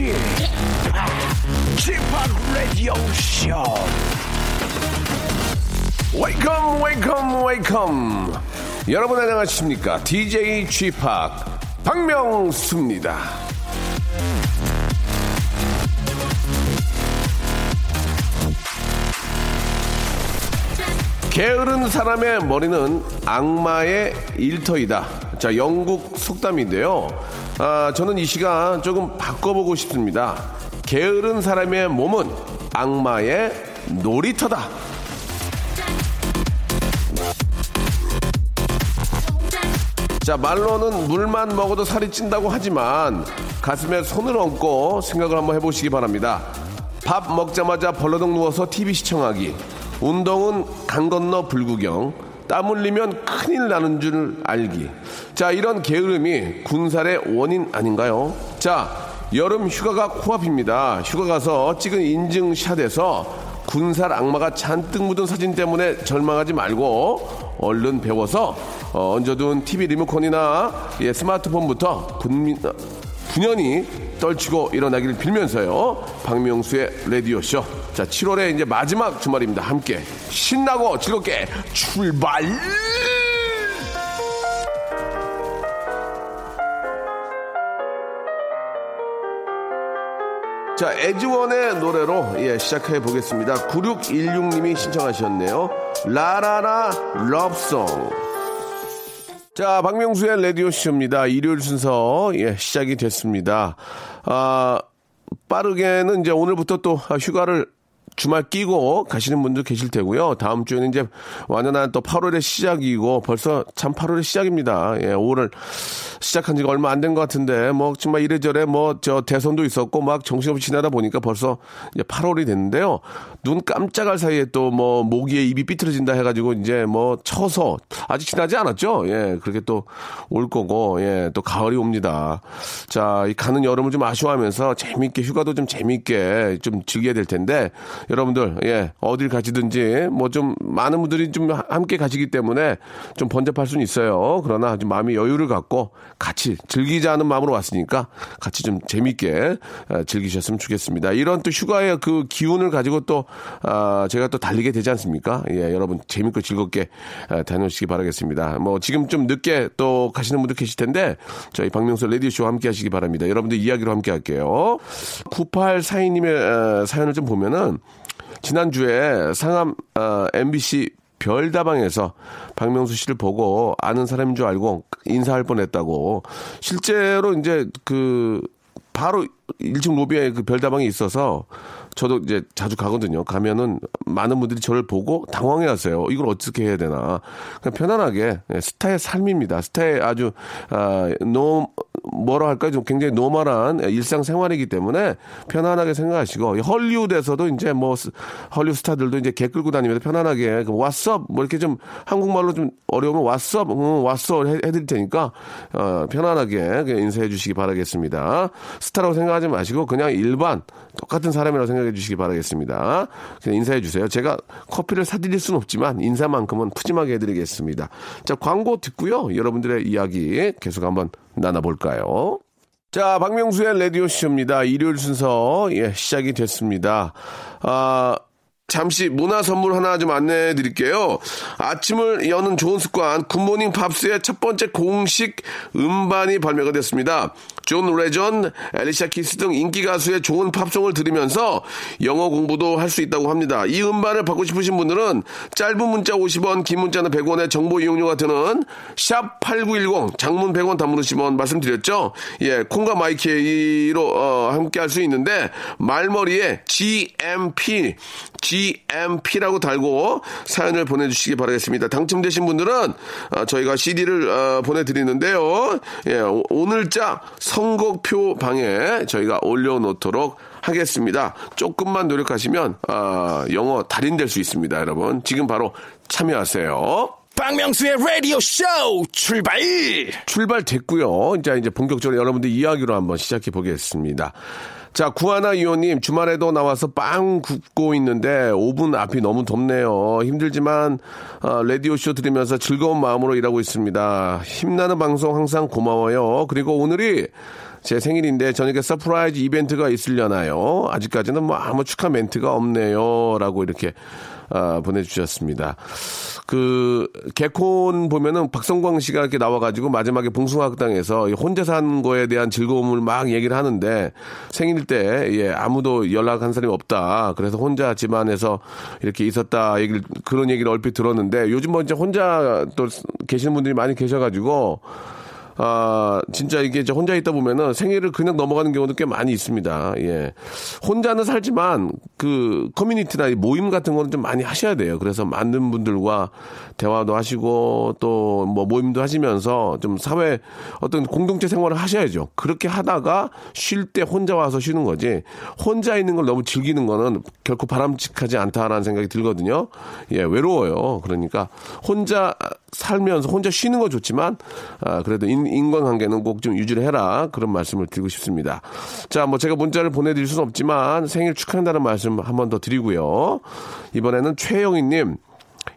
G-Park 라디오 쇼. Welcome welcome welcome. 여러분 안녕하십니까? DJ G-Park 박명수입니다. 게으른 사람의 머리는 악마의 일터이다. 자, 영국 속담인데요. 아, 저는 이 시간 조금 바꿔보고 싶습니다. 게으른 사람의 몸은 악마의 놀이터다. 자, 말로는 물만 먹어도 살이 찐다고 하지만 가슴에 손을 얹고 생각을 한번 해보시기 바랍니다. 밥 먹자마자 벌러덩 누워서 TV 시청하기. 운동은 강 건너 불구경, 땀 흘리면 큰일 나는 줄 알기. 자, 이런 게으름이 군살의 원인 아닌가요? 자, 여름 휴가가 코앞입니다. 휴가 가서 찍은 인증샷에서 군살 악마가 잔뜩 묻은 사진 때문에 절망하지 말고 얼른 배워서 어, 얹어둔 TV 리모컨이나 예, 스마트폰부터 군민, 분연히 떨치고 일어나기를 빌면서요. 박명수의 라디오쇼. 자, 7월의 이제 마지막 주말입니다. 함께 신나고 즐겁게 출발! 자, 에즈원의 노래로 예, 시작해 보겠습니다. 9616님이 신청하셨네요. 라라라 럽송. 자, 박명수의 라디오쇼입니다. 일요일 순서, 예, 시작이 됐습니다. 아, 빠르게는 이제 오늘부터 또 휴가를 주말 끼고 가시는 분들 계실 테고요. 다음 주에는 이제 완연한 또 8월의 시작이고 벌써 참 8월의 시작입니다. 예, 5월 시작한 지가 얼마 안 된 것 같은데 뭐 정말 이래저래 뭐 저 대선도 있었고 막 정신없이 지나다 보니까 벌써 이제 8월이 됐는데요. 눈 깜짝할 사이에 또 뭐 모기에 입이 삐뚤어진다 해가지고 이제 뭐 쳐서 아직 지나지 않았죠. 예, 그렇게 또 올 거고 예, 또 가을이 옵니다. 자, 이 가는 여름을 좀 아쉬워하면서 재밌게 휴가도 좀 재밌게 좀 즐겨야 될 텐데 여러분들 예, 어딜 가시든지 뭐 좀 많은 분들이 좀 함께 가시기 때문에 좀 번잡할 수는 있어요. 그러나 좀 마음이 여유를 갖고 같이 즐기자는 마음으로 왔으니까 같이 좀 재밌게 어, 즐기셨으면 좋겠습니다. 이런 또 휴가의 그 기운을 가지고 또 아, 제가 또 달리게 되지 않습니까? 예, 여러분 재밌고 즐겁게 아, 다녀오시기 바라겠습니다. 뭐 지금 좀 늦게 또 가시는 분들 계실 텐데 저희 박명수 레디오쇼와 함께 하시기 바랍니다. 여러분들 이야기로 함께 할게요. 9842님의 사연을 좀 보면은 지난주에 상암 어, MBC 별다방에서 박명수 씨를 보고 아는 사람인 줄 알고 인사할 뻔했다고 실제로 이제 그 바로 1층 로비에 그 별다방이 있어서 저도 이제 자주 가거든요. 가면은 많은 분들이 저를 보고 당황해 하세요. 이걸 어떻게 해야 되나. 그냥 편안하게 예, 스타의 삶입니다. 스타의 아주, 아, 노, 뭐라 할까요? 좀 굉장히 normal한 일상생활이기 때문에 편안하게 생각하시고 헐리우드에서도 이제 뭐 헐리우드 스타들도 이제 개 끌고 다니면서 편안하게 그 what's up 뭐 이렇게 좀 한국말로 좀 어려우면 what's up 응, what's up 해드릴 테니까 어, 편안하게 인사해 주시기 바라겠습니다. 스타라고 생각하지 마시고 그냥 일반 똑같은 사람이라고 생각해 주시기 바라겠습니다. 그냥 인사해 주세요. 제가 커피를 사드릴 수는 없지만 인사만큼은 푸짐하게 해드리겠습니다. 자 광고 듣고요. 여러분들의 이야기 계속 한번 나눠볼까요? 자, 박명수의 라디오쇼입니다. 일요일 순서, 예, 시작이 됐습니다. 아, 잠시 문화 선물 하나 좀 안내해 드릴게요. 아침을 여는 좋은 습관, 굿모닝 팝스의 첫 번째 공식 음반이 발매가 됐습니다. 존 레전, 엘리샤 키스 등 인기 가수의 좋은 팝송을 들으면서 영어 공부도 할 수 있다고 합니다. 이 음반을 받고 싶으신 분들은 짧은 문자 50원, 긴 문자는 100원의 정보 이용료가 드는 샵 8910, 장문 100원 단문 50원 말씀드렸죠? 예, 콩과 마이케이로 어, 함께 할 수 있는데 말머리에 GMP, GMP라고 달고 사연을 보내주시기 바라겠습니다. 당첨되신 분들은 어, 저희가 CD를 어, 보내드리는데요. 예, 오늘자 선곡표 방에 저희가 올려놓도록 하겠습니다. 조금만 노력하시면 어, 영어 달인 될 수 있습니다, 여러분. 지금 바로 참여하세요. 박명수의 라디오 쇼 출발! 출발됐고요. 자 이제 본격적으로 여러분들 이야기로 한번 시작해 보겠습니다. 자, 구하나 이호님, 주말에도 나와서 빵 굽고 있는데, 5분 앞이 너무 덥네요. 힘들지만, 어, 라디오쇼 들으면서 즐거운 마음으로 일하고 있습니다. 힘나는 방송 항상 고마워요. 그리고 오늘이 제 생일인데 저녁에 surprise 이벤트가 있으려나요? 아직까지는 뭐 아무 축하 멘트가 없네요. 라고 이렇게 아, 보내주셨습니다. 그 개콘 보면은 박성광 씨가 이렇게 나와가지고 마지막에 봉숭아학당에서 혼자 산 거에 대한 즐거움을 막 얘기를 하는데 생일 때 예, 아무도 연락한 사람이 없다. 그래서 혼자 집안에서 이렇게 있었다 얘기를 그런 얘기를 얼핏 들었는데 요즘 뭐 이제 혼자 또 계시는 분들이 많이 계셔가지고 아, 진짜 이게 이제 혼자 있다 보면은 생일을 그냥 넘어가는 경우도 꽤 많이 있습니다. 예. 혼자는 살지만 그 커뮤니티나 모임 같은 거는 좀 많이 하셔야 돼요. 그래서 많은 분들과 대화도 하시고 또 뭐 모임도 하시면서 좀 사회 어떤 공동체 생활을 하셔야죠. 그렇게 하다가 쉴 때 혼자 와서 쉬는 거지. 혼자 있는 걸 너무 즐기는 거는 결코 바람직하지 않다라는 생각이 들거든요. 예, 외로워요. 그러니까 혼자 살면서 혼자 쉬는 건 좋지만 아, 그래도 인, 인간관계는 꼭 좀 유지를 해라 그런 말씀을 드리고 싶습니다. 자, 뭐 제가 문자를 보내드릴 수는 없지만 생일 축하한다는 말씀 한 번 더 드리고요. 이번에는 최영희님.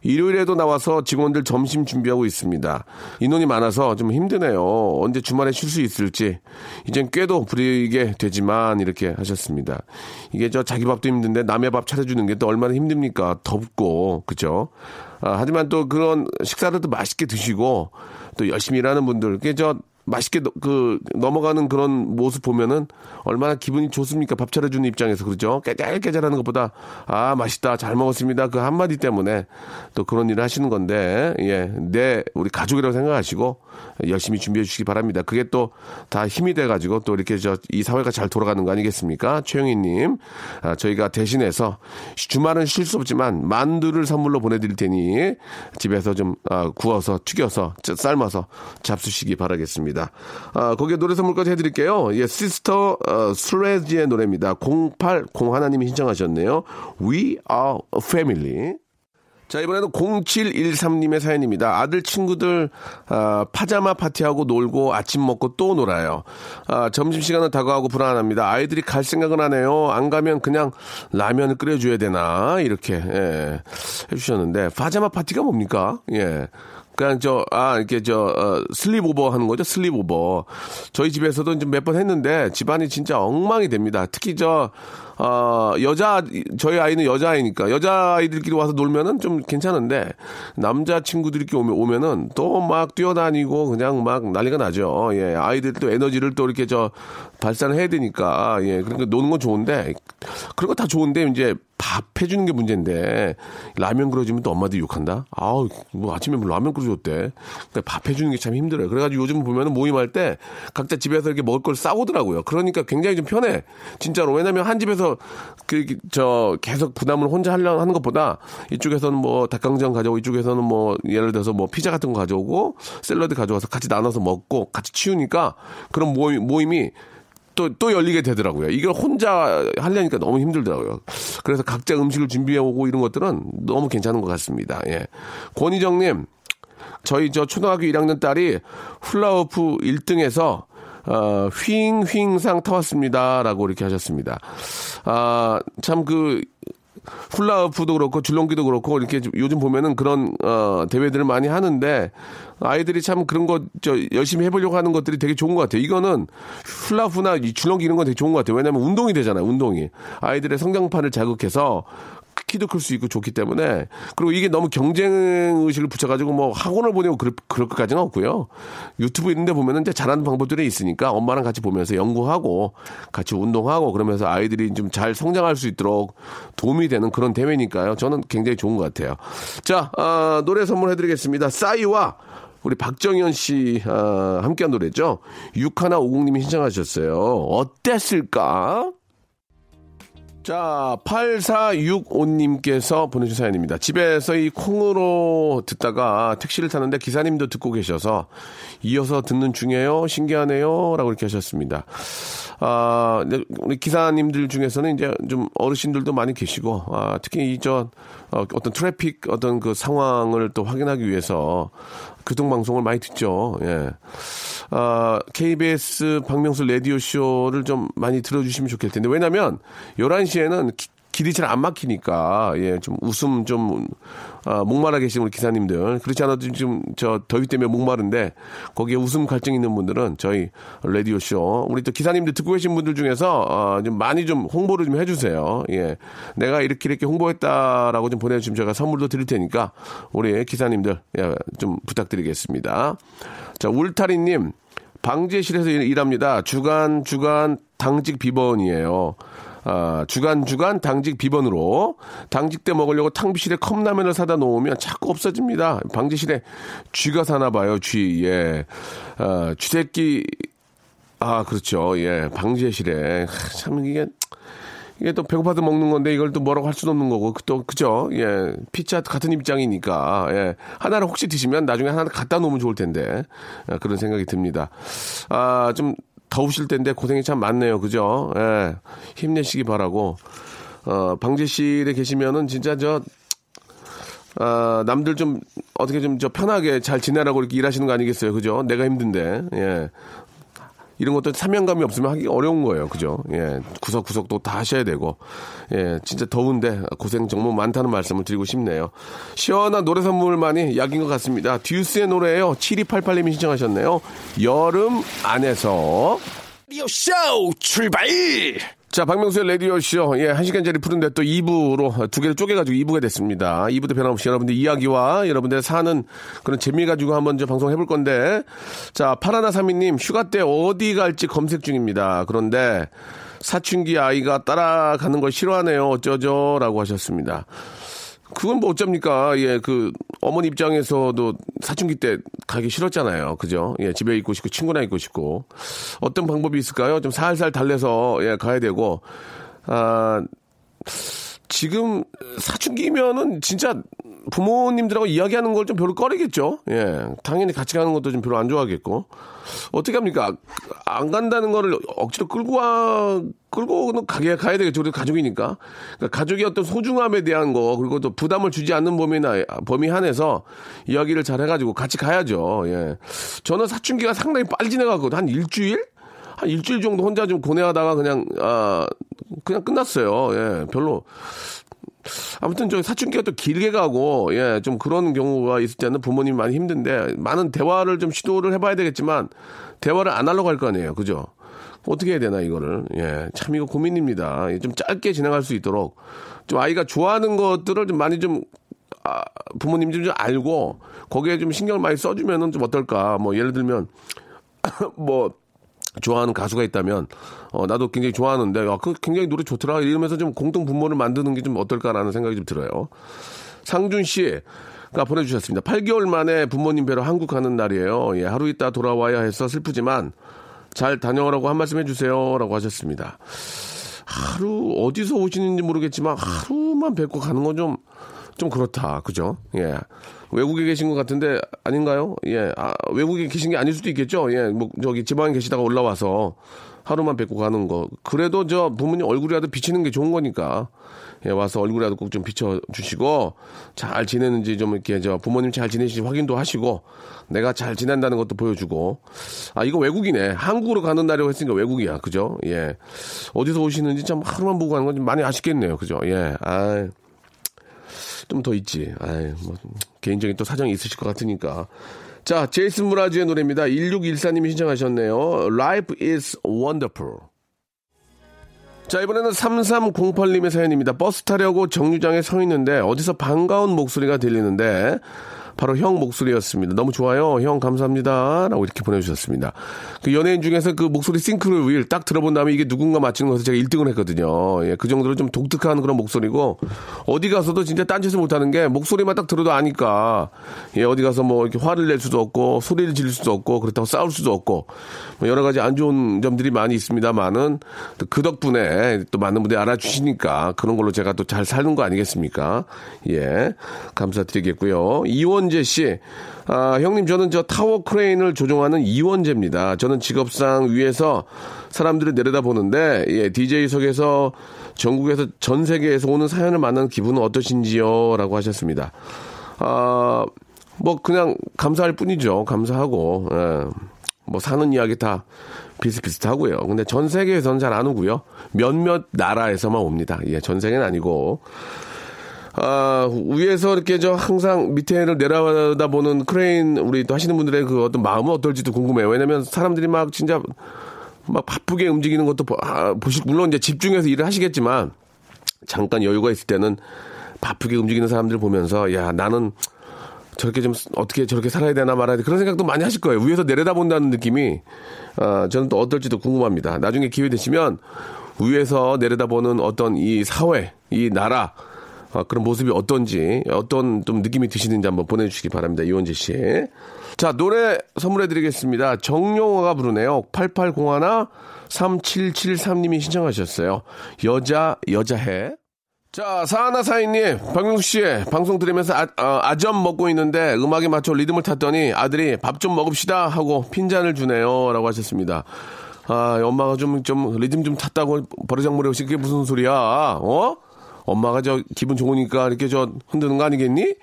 일요일에도 나와서 직원들 점심 준비하고 있습니다. 인원이 많아서 좀 힘드네요. 언제 주말에 쉴 수 있을지. 이젠 꽤도 부리게 되지만 이렇게 하셨습니다. 이게 저 자기 밥도 힘든데 남의 밥 차려주는 게 또 얼마나 힘듭니까? 덥고 그죠? 아, 하지만 또 그런 식사를 또 맛있게 드시고 또 열심히 일하는 분들, 그저 맛있게 그 넘어가는 그런 모습 보면은 얼마나 기분이 좋습니까? 밥 차려주는 입장에서 그렇죠. 깨잘깨잘하는 것보다 아 맛있다 잘 먹었습니다 그 한마디 때문에 또 그런 일을 하시는 건데 예내 우리 가족이라고 생각하시고 열심히 준비해 주시기 바랍니다. 그게 또 다 힘이 돼 가지고 또 이렇게 저 이 사회가 잘 돌아가는 거 아니겠습니까? 최영희님 아, 저희가 대신해서 주말은 쉴 수 없지만 만두를 선물로 보내드릴 테니 집에서 좀 아, 구워서 튀겨서 삶아서 잡수시기 바라겠습니다. 있습니다. 아, 거기에 노래 선물까지 해드릴게요. 예, 시스터 어, 스레지의 노래입니다. 0801 하나님이 신청하셨네요. We are a family. 자, 이번에는 0713님의 사연입니다. 아들 친구들, 아, 파자마 파티하고 놀고 아침 먹고 또 놀아요. 아, 점심시간은 다가오고 불안합니다. 아이들이 갈 생각은 하네요. 안 가면 그냥 라면을 끓여줘야 되나? 이렇게, 예, 해주셨는데, 파자마 파티가 뭡니까? 예. 그냥 저, 아, 이렇게 저, 어, sleepover 하는 거죠. sleepover. 저희 집에서도 좀 몇 번 했는데 집안이 진짜 엉망이 됩니다. 특히 저, 어, 여자, 저희 아이는 여자아이니까, 여자아이들끼리 와서 놀면은 좀 괜찮은데, 남자 친구들끼리 오면, 오면은 또 막 뛰어다니고 그냥 막 난리가 나죠. 예, 아이들 또 에너지를 또 이렇게 저 발산을 해야 되니까, 예, 그러니까 노는 건 좋은데, 그런 거 다 좋은데, 이제 밥 해주는 게 문제인데, 라면 끓여주면 또 엄마들이 욕한다? 아우, 뭐 아침에 뭐 라면 끓여줬대. 그러니까 밥 해주는 게 참 힘들어요. 그래가지고 요즘 보면은 모임할 때 각자 집에서 이렇게 먹을 걸 싸우더라고요. 그러니까 굉장히 좀 편해. 진짜로. 왜냐면 한 집에서 집에서 그, 저, 계속 부담을 혼자 하려 하는 것보다 이쪽에서는 뭐 닭강정 가져오고 이쪽에서는 뭐 예를 들어서 뭐 피자 같은 거 가져오고 샐러드 가져와서 같이 나눠서 먹고 같이 치우니까 그런 모임, 모임이 또, 또 열리게 되더라고요. 이걸 혼자 하려니까 너무 힘들더라고요. 그래서 각자 음식을 준비해오고 이런 것들은 너무 괜찮은 것 같습니다. 예. 권희정님, 저희 저 초등학교 1학년 딸이 훌라후프 1등에서 어, 휘잉휘잉상 타왔습니다. 라고 이렇게 하셨습니다. 아, 참 그, 훌라후프도 그렇고 줄넘기도 그렇고 이렇게 요즘 보면은 그런 어 대회들을 많이 하는데 아이들이 참 그런 거 저 열심히 해보려고 하는 것들이 되게 좋은 것 같아요. 이거는 훌라후나 줄넘기 이런 건 되게 좋은 것 같아요. 왜냐하면 운동이 되잖아요. 운동이 아이들의 성장판을 자극해서 키도 클 수 있고 좋기 때문에 그리고 이게 너무 경쟁 의식을 붙여가지고 뭐 학원을 보내고 그럴, 그럴 것까지는 없고요. 유튜브 있는데 보면은 이제 잘하는 방법들이 있으니까 엄마랑 같이 보면서 연구하고 같이 운동하고 그러면서 아이들이 좀 잘 성장할 수 있도록 도움이 되는 그런 대회니까요. 저는 굉장히 좋은 것 같아요. 자, 아, 노래 선물해드리겠습니다. 싸이와 우리 박정현 씨 아, 함께한 노래죠. 6150님이 신청하셨어요. 어땠을까? 자, 8465님께서 보내주신 사연입니다. 집에서 이 콩으로 듣다가 택시를 타는데 기사님도 듣고 계셔서 이어서 듣는 중이에요. 신기하네요. 라고 이렇게 하셨습니다. 아, 우리 기사님들 중에서는 이제 좀 어르신들도 많이 계시고, 아, 특히 이 저, 어, 어떤 트래픽 어떤 그 상황을 또 확인하기 위해서 교통방송을 많이 듣죠. 예. 어, KBS 박명수 라디오 쇼를 좀 많이 들어주시면 좋겠을 텐데 왜냐면 11시에는 기, 길이 잘 안 막히니까 예 좀 웃음 좀 아, 목마라 계신 우리 기사님들 그렇지 않아도 지금 저 더위 때문에 목마른데 거기에 웃음 갈증 있는 분들은 저희 라디오 쇼 우리 또 기사님들 듣고 계신 분들 중에서 어, 좀 많이 좀 홍보를 좀 해주세요. 예 내가 이렇게 이렇게 홍보했다라고 좀 보내주시면 제가 선물도 드릴 테니까 우리 기사님들 예, 좀 부탁드리겠습니다. 자 울타리님 방제실에서 일합니다. 주간 주간 당직 비번이에요. 아, 주간 주간 당직 비번으로 당직 때 먹으려고 탕비실에 컵라면을 사다 놓으면 자꾸 없어집니다. 방지실에 쥐가 사나 봐요. 쥐. 예. 아, 쥐새끼 아, 그렇죠. 예. 방제실에 참 이게 이게 또 배고파서 먹는 건데 이걸 또 뭐라고 할 수도 없는 거고 또 그죠 예 피자 같은 입장이니까 예 하나를 혹시 드시면 나중에 하나 갖다 놓으면 좋을 텐데 아, 그런 생각이 듭니다 아좀 더우실 텐데 고생이 참 많네요. 그죠? 예. 힘내시기 바라고. 어, 방제실에 계시면은 진짜 저, 아, 남들 좀 어떻게 좀 저 편하게 잘 지내라고 이렇게 일하시는 거 아니겠어요? 그죠? 내가 힘든데. 예. 이런 것도 사명감이 없으면 하기 어려운 거예요. 그죠? 예. 구석구석도 다 하셔야 되고. 예. 진짜 더운데 고생 정말 많다는 말씀을 드리고 싶네요. 시원한 노래 선물만이 약인 것 같습니다. 듀스의 노래예요. 7288님이 신청하셨네요. 여름 안에서. 라디오 쇼 출발! 자, 박명수의 라디오쇼. 예, 한 시간짜리 푸른데 또 2부로 두 개를 쪼개가지고 2부가 됐습니다. 2부도 변함없이 여러분들 이야기와 여러분들 사는 그런 재미 가지고 한번 저 방송 해볼 건데. 자, 파라나 사미님, 휴가 때 어디 갈지 검색 중입니다. 그런데 사춘기 아이가 따라가는 걸 싫어하네요. 어쩌죠? 라고 하셨습니다. 그건 뭐 어쩝니까? 예, 그 어머니 입장에서도 사춘기 때 가기 싫었잖아요. 그죠? 예, 집에 있고 싶고 친구나 있고 싶고 어떤 방법이 있을까요? 좀 살살 달래서 예, 가야 되고 아 지금 사춘기면은 진짜 부모님들하고 이야기하는 걸 좀 별로 꺼리겠죠. 예. 당연히 같이 가는 것도 좀 별로 안 좋아하겠고. 어떻게 합니까? 안 간다는 거를 억지로 끌고 와, 끌고 가게 가야 되겠죠. 우리 가족이니까. 그러니까 가족의 어떤 소중함에 대한 거, 그리고 또 부담을 주지 않는 범위나, 범위 한해서 이야기를 잘 해가지고 같이 가야죠. 예. 저는 사춘기가 상당히 빨리 지나가거든요. 한 일주일? 한 일주일 정도 혼자 좀 고뇌하다가 그냥, 아, 그냥 끝났어요. 예. 별로. 아무튼 저 사춘기가 또 길게 가고 예 좀 그런 경우가 있을 때는 부모님이 많이 힘든데 많은 대화를 좀 시도를 해봐야 되겠지만 대화를 안 하려고 할 거 아니에요 그죠 어떻게 해야 되나 이거를 예 참 이거 고민입니다 예, 좀 짧게 지나갈 수 있도록 좀 아이가 좋아하는 것들을 좀 많이 좀 아, 부모님 좀 알고 거기에 좀 신경을 많이 써주면은 좀 어떨까 뭐 예를 들면 뭐 좋아하는 가수가 있다면 어 나도 굉장히 좋아하는데 아, 그 굉장히 노래 좋더라 이러면서 좀 공동 분모를 만드는 게 좀 어떨까라는 생각이 좀 들어요. 상준 씨가 보내주셨습니다. 8개월 만에 부모님 뵈러 한국 가는 날이에요. 예, 하루 있다 돌아와야 해서 슬프지만 잘 다녀오라고 한 말씀 해주세요라고 하셨습니다. 하루 어디서 오시는지 모르겠지만 하루만 뵙고 가는 건 좀 좀 그렇다, 그죠? 예. 외국에 계신 것 같은데 아닌가요? 예, 아, 외국에 계신 게 아닐 수도 있겠죠. 예, 뭐 저기 지방에 계시다가 올라와서 하루만 뵙고 가는 거. 그래도 저 부모님 얼굴이라도 비치는 게 좋은 거니까. 예, 와서 얼굴이라도 꼭 좀 비춰주시고, 잘 지내는지 좀 이렇게 저 부모님 잘 지내시는지 확인도 하시고, 내가 잘 지낸다는 것도 보여주고. 아, 이거 외국이네. 한국으로 가는 날이라고 했으니까 외국이야. 그죠? 예. 어디서 오시는지 참 하루만 보고 가는 건 좀 많이 아쉽겠네요. 그죠? 예. 아 좀 더 있지. 아이, 뭐, 개인적인 또 사정이 있으실 것 같으니까. 자, 제이슨 무라즈의 노래입니다. 1614님이 신청하셨네요. Life is wonderful. 자, 이번에는 3308님의 사연입니다. 버스 타려고 정류장에 서 있는데 어디서 반가운 목소리가 들리는데 바로 형 목소리였습니다. 너무 좋아요. 형 감사합니다. 라고 이렇게 보내주셨습니다. 그 연예인 중에서 그 목소리 싱크로 윌딱 들어본 다음에 이게 누군가 맞추는 것에서 제가 1등을 했거든요. 예, 그 정도로 좀 독특한 그런 목소리고 어디 가서도 진짜 딴짓을 못하는 게 목소리만 딱 들어도 아니까 예, 어디 가서 뭐 이렇게 화를 낼 수도 없고 소리를 지를 수도 없고 그렇다고 싸울 수도 없고 뭐 여러 가지 안 좋은 점들이 많이 있습니다만은 그 덕분에 또 많은 분들이 알아주시니까 그런 걸로 제가 또 잘 사는 거 아니겠습니까? 예, 감사드리겠고요. 이원 이원재 씨. 아, 형님, 저는 저 타워 크레인을 조종하는 이원재입니다. 저는 직업상 위에서 사람들을 내려다 보는데, 예, DJ석에서 전국에서 전 세계에서 오는 사연을 만난 기분은 어떠신지요? 라고 하셨습니다. 아, 뭐, 그냥 감사할 뿐이죠. 감사하고, 예. 뭐 사는 이야기 다 비슷비슷하고요. 근데 전 세계에서는 잘 안 오고요. 몇몇 나라에서만 옵니다. 예, 전 세계는 아니고. 아, 위에서 이렇게 저 항상 밑에를 내려다 보는 크레인 우리 또 하시는 분들의 그 어떤 마음은 어떨지도 궁금해요. 왜냐면 사람들이 막 진짜 막 바쁘게 움직이는 것도 보, 아, 보실 물론 이제 집중해서 일을 하시겠지만 잠깐 여유가 있을 때는 바쁘게 움직이는 사람들 보면서 야 나는 저렇게 좀 어떻게 저렇게 살아야 되나 말아야 돼 그런 생각도 많이 하실 거예요. 위에서 내려다 본다는 느낌이 아, 저는 또 어떨지도 궁금합니다. 나중에 기회 되시면 위에서 내려다보는 어떤 이 사회, 이 나라 아, 그런 모습이 어떤지 어떤 좀 느낌이 드시는지 한번 보내주시기 바랍니다. 이원재 씨. 자 노래 선물해드리겠습니다. 정용화가 부르네요. 8801 3773님이 신청하셨어요. 여자 여자해. 자, 사하나 사인님, 박명수 씨, 방송 들으면서 아, 어, 아점 먹고 있는데 음악에 맞춰 리듬을 탔더니 아들이 밥 좀 먹읍시다 하고 핀잔을 주네요. 라고 하셨습니다. 아, 엄마가 좀, 좀 리듬 좀 탔다고 버르장머리 없이 그게 무슨 소리야? 어? 엄마가 저 기분 좋으니까 이렇게 저 흔드는 거 아니겠니?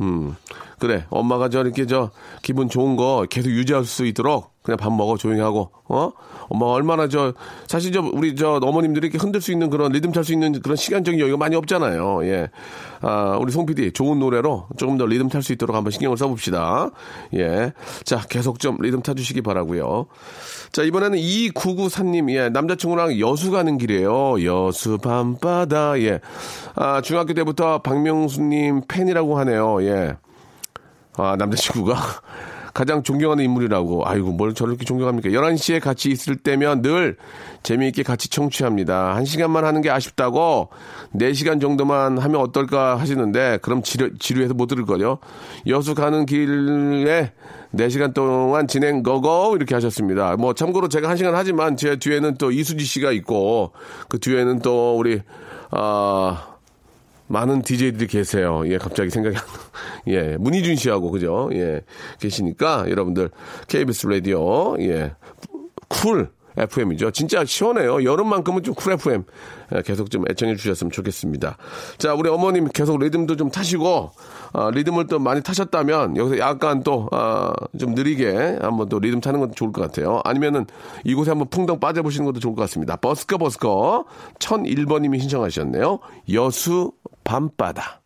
음, 그래. 엄마가 저 이렇게 저 기분 좋은 거 계속 유지할 수 있도록 그냥 밥 먹어 조용히 하고 어? 엄마 얼마나 저 사실 저 우리 저 어머님들이 이렇게 흔들 수 있는 그런 리듬 탈 수 있는 그런 시간적인 여유가 많이 없잖아요. 예아 우리 송 PD 좋은 노래로 조금 더 리듬 탈 수 있도록 한번 신경을 써봅시다. 예자 계속 좀 리듬 타주시기 바라고요. 자 이번에는 2994님. 예 남자친구랑 여수 가는 길이에요. 여수 밤바다. 예아 중학교 때부터 박명수님 팬이라고 하네요. 예 아 남자친구가 가장 존경하는 인물이라고. 아이고, 뭘 저렇게 존경합니까? 11시에 같이 있을 때면 늘 재미있게 같이 청취합니다. 1시간만 하는 게 아쉽다고 4시간 정도만 하면 어떨까 하시는데, 그럼 지루, 지루해서 못 들을 거죠. 여수 가는 길에 4시간 동안 진행 go go 이렇게 하셨습니다. 뭐 참고로 제가 1시간 하지만 제 뒤에는 또 이수지 씨가 있고 그 뒤에는 또 우리 아 많은 DJ들이 계세요. 예, 갑자기 생각이 안 나. 예, 문희준 씨하고, 그죠? 예, 계시니까, 여러분들, KBS 라디오, 예, 쿨 FM이죠. 진짜 시원해요. 여름만큼은 좀 쿨 FM. 예, 계속 좀 애청해 주셨으면 좋겠습니다. 자, 우리 어머님 계속 리듬도 좀 타시고, 아, 리듬을 또 많이 타셨다면, 여기서 약간 또, 아, 좀 느리게 한번 또 리듬 타는 것도 좋을 것 같아요. 아니면은 이곳에 한번 풍덩 빠져보시는 것도 좋을 것 같습니다. 버스커 버스커 1001번님이 신청하셨네요. 여수 밤바다.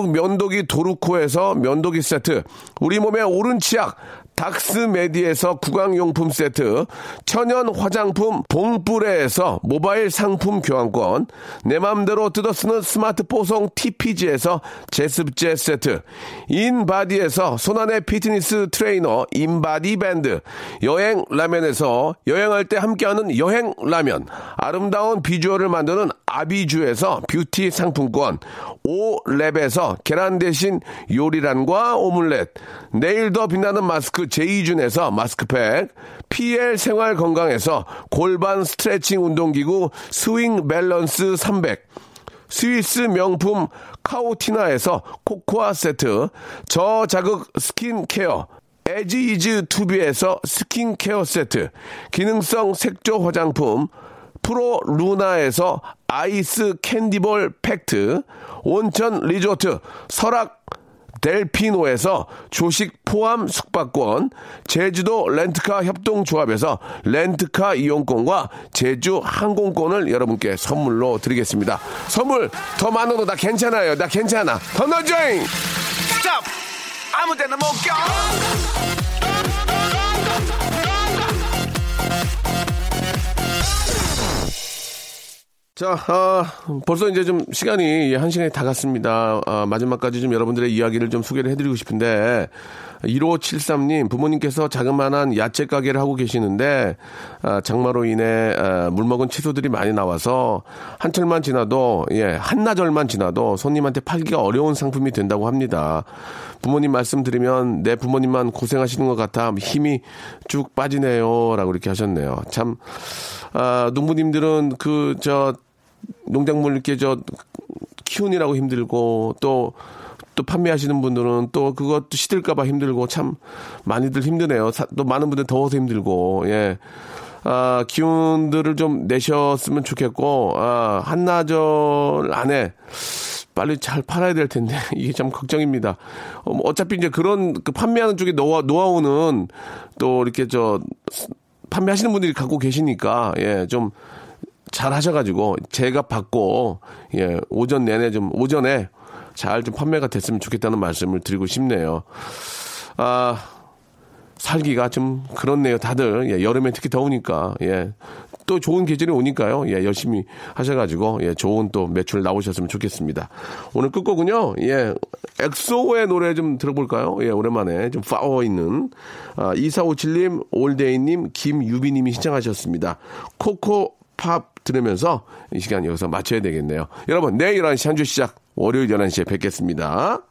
면도기 도루코에서 면도기 세트, 우리 몸의 오른 치약 닥스메디에서 구강용품 세트, 천연 화장품 봉뿌레에서 모바일 상품 교환권, 내 맘대로 뜯어쓰는 스마트 뽀송 TPG에서 제습제 세트, 인바디에서 손안의 피트니스 트레이너 인바디 밴드, 여행 라면에서 여행할 때 함께하는 여행 라면, 아름다운 비주얼을 만드는 아비주에서 뷰티 상품권, 오랩에서 계란 대신 요리란과 오믈렛, 내일 더 빛나는 마스크 제이준에서 마스크팩, PL 생활 건강에서 골반 스트레칭 운동기구 스윙 밸런스 300, 스위스 명품 카오티나에서 코코아 세트, 저자극 스킨케어, 에지이즈 투비에서 스킨케어 세트, 기능성 색조 화장품, 프로 루나에서 아이스 캔디볼 팩트, 온천 리조트 설악 델피노에서 조식 포함 숙박권, 제주도 렌트카 협동조합에서 렌트카 이용권과 제주 항공권을 여러분께 선물로 드리겠습니다. 선물 더 많아도 나 괜찮아요. 나 괜찮아. 더 넣어줘잉! Stop! 아무 데나 못 껴! 자, 아, 벌써 이제 좀 시간이 한 시간이 다 갔습니다. 아, 마지막까지 좀 여러분들의 이야기를 좀 소개를 해드리고 싶은데, 1573님, 부모님께서 자그마한 야채 가게를 하고 계시는데, 아, 장마로 인해 아, 물먹은 채소들이 많이 나와서 한철만 지나도, 예, 한나절만 지나도 손님한테 팔기가 어려운 상품이 된다고 합니다. 부모님 말씀드리면 내 부모님만 고생하시는 것 같아 힘이 쭉 빠지네요. 라고 이렇게 하셨네요. 참, 아, 농부님들은 그, 저, 농작물 이렇게 저 키우느라고 힘들고 또또 판매하시는 분들은 또 그것도 시들까봐 힘들고 참 많이들 힘드네요. 사, 또 많은 분들 더워서 힘들고 예. 아, 기운들을 좀 내셨으면 좋겠고 아, 한나절 안에 빨리 잘 팔아야 될 텐데 이게 참 걱정입니다. 어, 뭐 어차피 이제 그런 그 판매하는 쪽에 노하, 노하우는 또 이렇게 저 판매하시는 분들이 갖고 계시니까 예, 좀 잘 하셔가지고 제가 받고 예 오전 내내 좀 오전에 잘 좀 판매가 됐으면 좋겠다는 말씀을 드리고 싶네요. 아 살기가 좀 그렇네요. 다들 예, 여름에 특히 더우니까 예. 또 좋은 계절이 오니까요. 예, 열심히 하셔가지고 예, 좋은 또 매출 나오셨으면 좋겠습니다. 오늘 끝곡은요. 예, 엑소의 노래 좀 들어볼까요? 예, 오랜만에 좀 파워 있는 아, 2457님, 올데이님, 김유비님이 신청하셨습니다. 코코 팝 들으면서 이 시간 여기서 마쳐야 되겠네요. 여러분, 내일 11시 한 주 시작 월요일 11시에 뵙겠습니다.